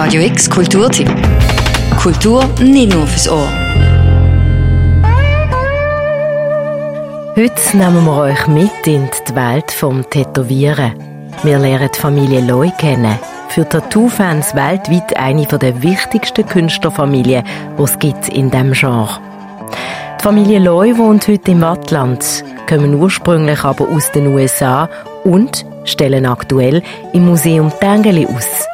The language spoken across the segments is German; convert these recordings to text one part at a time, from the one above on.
Radio X Kulturtipp. Kultur nicht nur fürs Ohr. Heute nehmen wir euch mit in die Welt vom Tätowieren. Wir lernen die Familie Loy kennen. Für Tattoo-Fans weltweit eine der wichtigsten Künstlerfamilien, die es gibt in diesem Genre. Die Familie Loy wohnt heute im Wattland, kommen ursprünglich aber aus den USA und stellen aktuell im Museum Tengeli aus.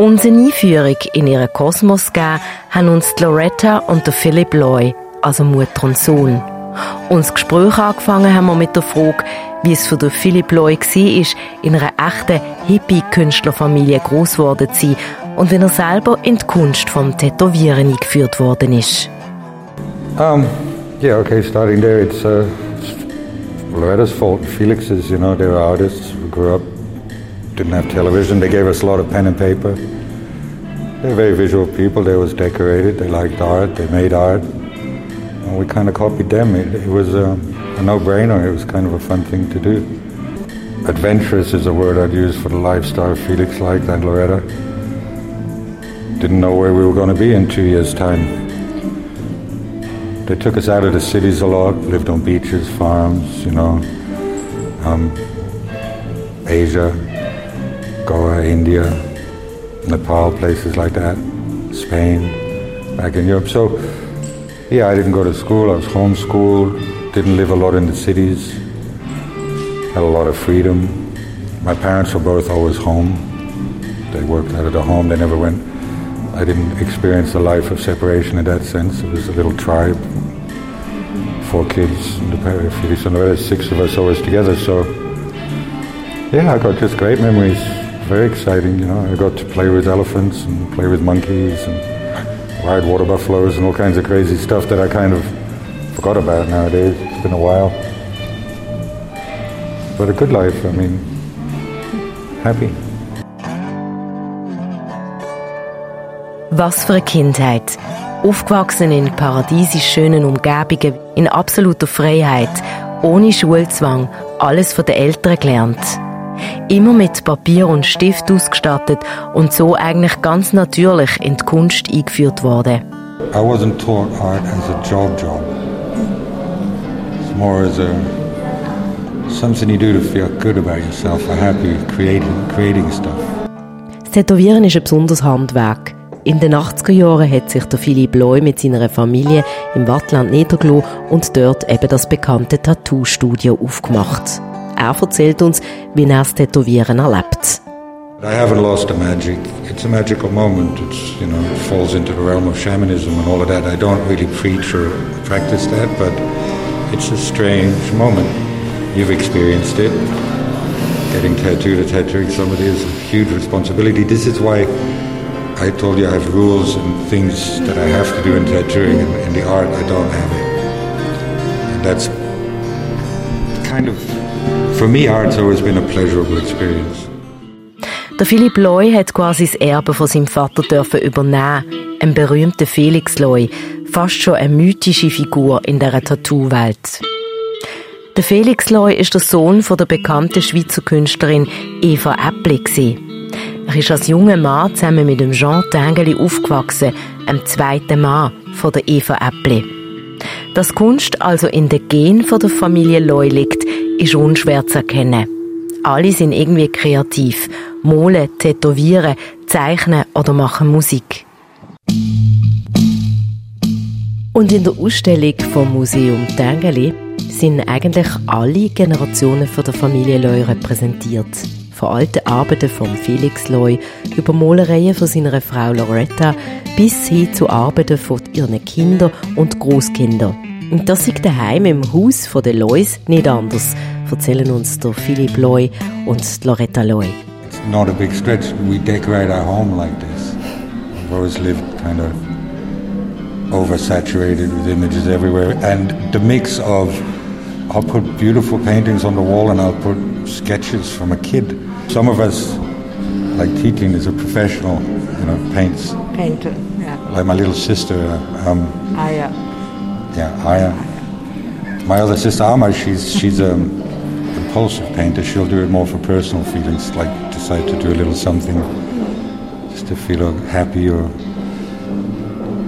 Unsere Einführung in ihren Kosmos gegeben haben uns Loretta und der Philip Loy, also Mutter und Sohn. Unser Gespräch angefangen haben wir mit der Frage, wie es für den Philip Loy war, in einer echten Hippie-Künstlerfamilie groß geworden zu sein und wie er selber in die Kunst vom Tätowieren eingeführt worden ist. Um, yeah, okay, starting there, it's, uh, Loretta's fault. Felix's, you know, they were artists, we grew up didn't have television. They gave us a lot of pen and paper. They're very visual people. They was decorated. They liked art. They made art. And we kind of copied them. It, it was a, a no-brainer. It was kind of a fun thing to do. Adventurous is a word I'd use for the lifestyle Felix liked and Loretta. Didn't know where we were going to be in two years' time. They took us out of the cities a lot, lived on beaches, farms, you know, um, Asia, Goa, India, Nepal, places like that, Spain, back in Europe. So, yeah, I didn't go to school. I was homeschooled, didn't live a lot in the cities, had a lot of freedom. My parents were both always home. They worked out of the home. They never went. I didn't experience a life of separation in that sense. It was a little tribe, four kids, six of us always together. So, yeah, I got just great memories very exciting. You know, I got to play with elephants and play with monkeys and ride water buffaloes and all kinds of crazy stuff that I kind of forgot about nowadays. It's been a while, but a good life. I mean, happy. Was für eine Kindheit. Aufgewachsen in paradiesisch schönen Umgebungen, in absoluter Freiheit, ohne Schulzwang, alles von den Eltern gelernt. Immer mit Papier und Stift ausgestattet und so eigentlich ganz natürlich in die Kunst eingeführt worden. I wasn't taught art as a job job. It's more as a something you do to feel good about yourself, or happy creating, creating stuff. Das Tätowieren ist ein besonderes Handwerk. In den 80er Jahren hat sich der Philipp Loy mit seiner Familie im Wattland niedergelassen und dort eben das bekannte Tattoo-Studio aufgemacht. Er erzählt uns, wie er das Tätowieren erlebt. I haven't lost the magic. It's a magical moment. It's, you know, it falls into the realm of shamanism and all of that. I don't really preach or practice that, but it's a strange moment. You've experienced it. Getting tattooed or tattooing somebody is a huge responsibility. This is why I told you I have rules and things that I have to do in tattooing, and in the art I don't have it. And that's kind of For me, art's always been a pleasurable experience. Der Philipp Loy hat quasi das Erbe von seinem Vater dürfen übernehmen. Ein berühmter Felix Loy, fast schon eine mythische Figur in der Tattoo-Welt. Der Felix Loy ist der Sohn von der bekannten Schweizer Künstlerin Eva Äppli. Er ist als junger Mann zusammen mit dem Jean Tengeli aufgewachsen, einem zweiten Mann von der Eva Äppli. Dass Kunst also in den Gen der Familie Loy liegt, ist unschwer zu erkennen. Alle sind irgendwie kreativ. Malen, tätowieren, zeichnen oder machen Musik. Und in der Ausstellung vom Museum Tengeli sind eigentlich alle Generationen von der Familie Loy repräsentiert. Von alten Arbeiten von Felix Loy über Malereien von seiner Frau Loretta bis hin zu Arbeiten von ihren Kindern und Großkindern. Und das ist daheim im Haus der Lois nicht anders, erzählen uns der Philipp Loy und Loretta Loy. It's not a big stretch. We decorate our home like this. We've always lived kind of oversaturated with images everywhere. And the mix of, I'll put beautiful paintings on the wall and I'll put sketches from a kid. Some of us, like Titin is a professional, you know, paints. Painter, yeah. Like my little sister, um, Aya. Yeah, Aya. My other sister Ama, she's she's um, a impulsive painter. She'll do it more for personal feelings, like decide to do a little something just to feel happy or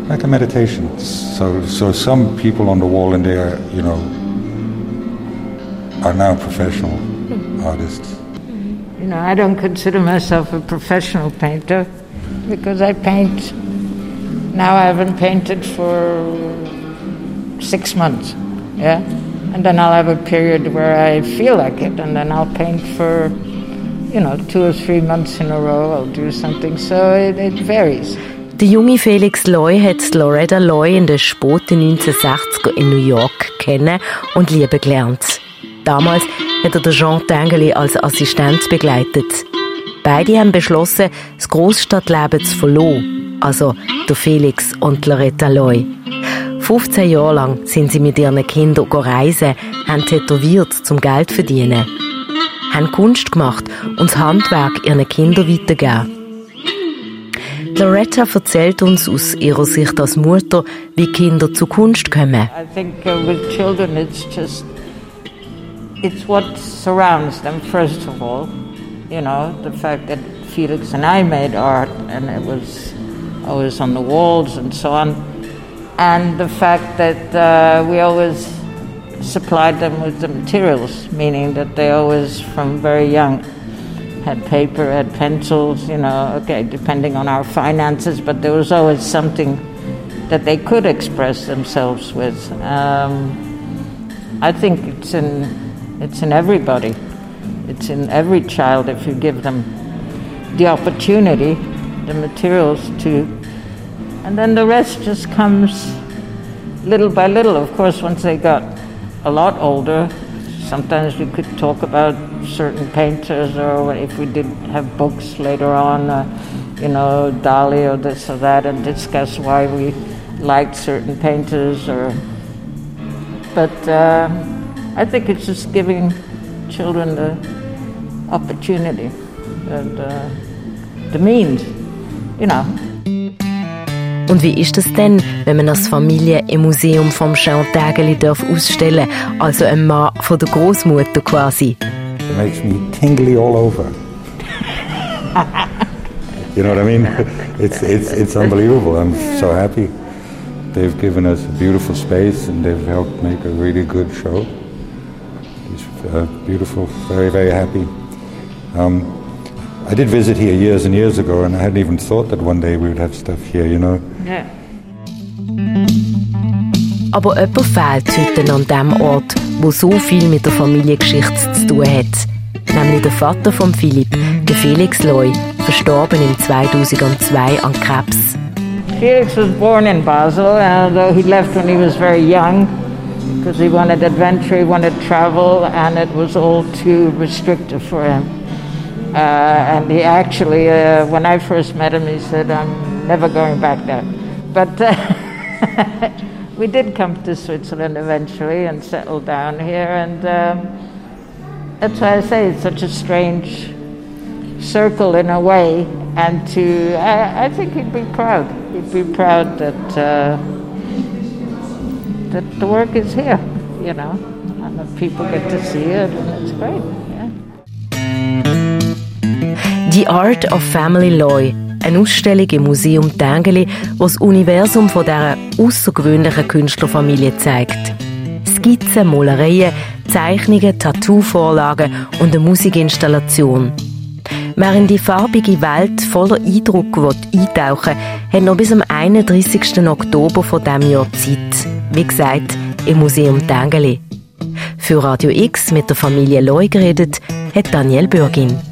like a meditation. So, so some people on the wall in there, you know, are now professional hmm. artists. You know, I don't consider myself a professional painter because I paint. Now I haven't painted for six months, yeah? And then I'll have a period where I feel like it, and then I'll paint for, you know, two or three months in a row. I'll do something. So it, it varies. Der junge Felix Loy hat Loretta Loy in den späten 1960er in New York kennen und lieben gelernt. Damals hat er Jean Tengeli als Assistent begleitet. Beide haben beschlossen, das Großstadtleben zu verlassen, also der Felix und Loretta Loy. 15 Jahre lang sind sie mit ihren Kindern reisen, haben tätowiert zum Geld zu verdienen, haben Kunst gemacht und das Handwerk ihren Kindern weitergegeben. Loretta erzählt uns aus ihrer Sicht als Mutter, wie Kinder zu Kunst kommen. I think uh, with children it's just it's what surrounds them first of all. You know, the fact that Felix and I made art and it was always on the walls and so on. And the fact that uh, we always supplied them with the materials, meaning that they always, from very young, had paper, had pencils, you know, okay, depending on our finances, but there was always something that they could express themselves with. Um, I think it's in, it's in everybody. It's in every child if you give them the opportunity, the materials to, and then the rest just comes little by little. Of course, once they got a lot older, sometimes we could talk about certain painters, or if we did have books later on, uh, you know, Dali or this or that, and discuss why we liked certain painters. Or, but uh, I think it's just giving children the opportunity and uh, the means, you know. Und wie ist es denn, wenn man als Familie im Museum vom Chantägeli darf ausstellen, also ein Mann von der Großmutter quasi? It makes me tingly all over. you know what I mean? It's, it's, it's unbelievable. I'm so happy. They've given us a beautiful space and they've helped make a really good show. It's uh, beautiful, very, very happy. Um, I did visit here years and years ago, and I hadn't even thought that one day we would have stuff here, you know. Yeah. Aber jemand fehlt heute an dem Ort, wo so viel mit der Familiengeschichte zu tun hat. Nämlich der Vater von Philipp, der Felix Loy, verstorben im 2002 an Krebs. Felix was born in Basel, although he left when he was very young because he wanted adventure, he wanted travel, and it was all too restrictive for him. Uh, and he actually, uh, when I first met him, he said, I'm never going back there. But uh, we did come to Switzerland eventually and settled down here, and um, that's why I say it's such a strange circle in a way. And to, I, I think he'd be proud. He'd be proud that uh, that the work is here, you know, and that people get to see it, and it's great. The Art of Family Loy, eine Ausstellung im Museum Tengeli, die das Universum von dieser außergewöhnlichen Künstlerfamilie zeigt. Skizzen, Malereien, Zeichnungen, Tattoo-Vorlagen und eine Musikinstallation. Wer in die farbige Welt voller Eindrücke eintauchen will, hat noch bis am 31. Oktober von diesem Jahr Zeit. Wie gesagt, im Museum Tengeli. Für Radio X mit der Familie Loy geredet hat Daniel Bürgin.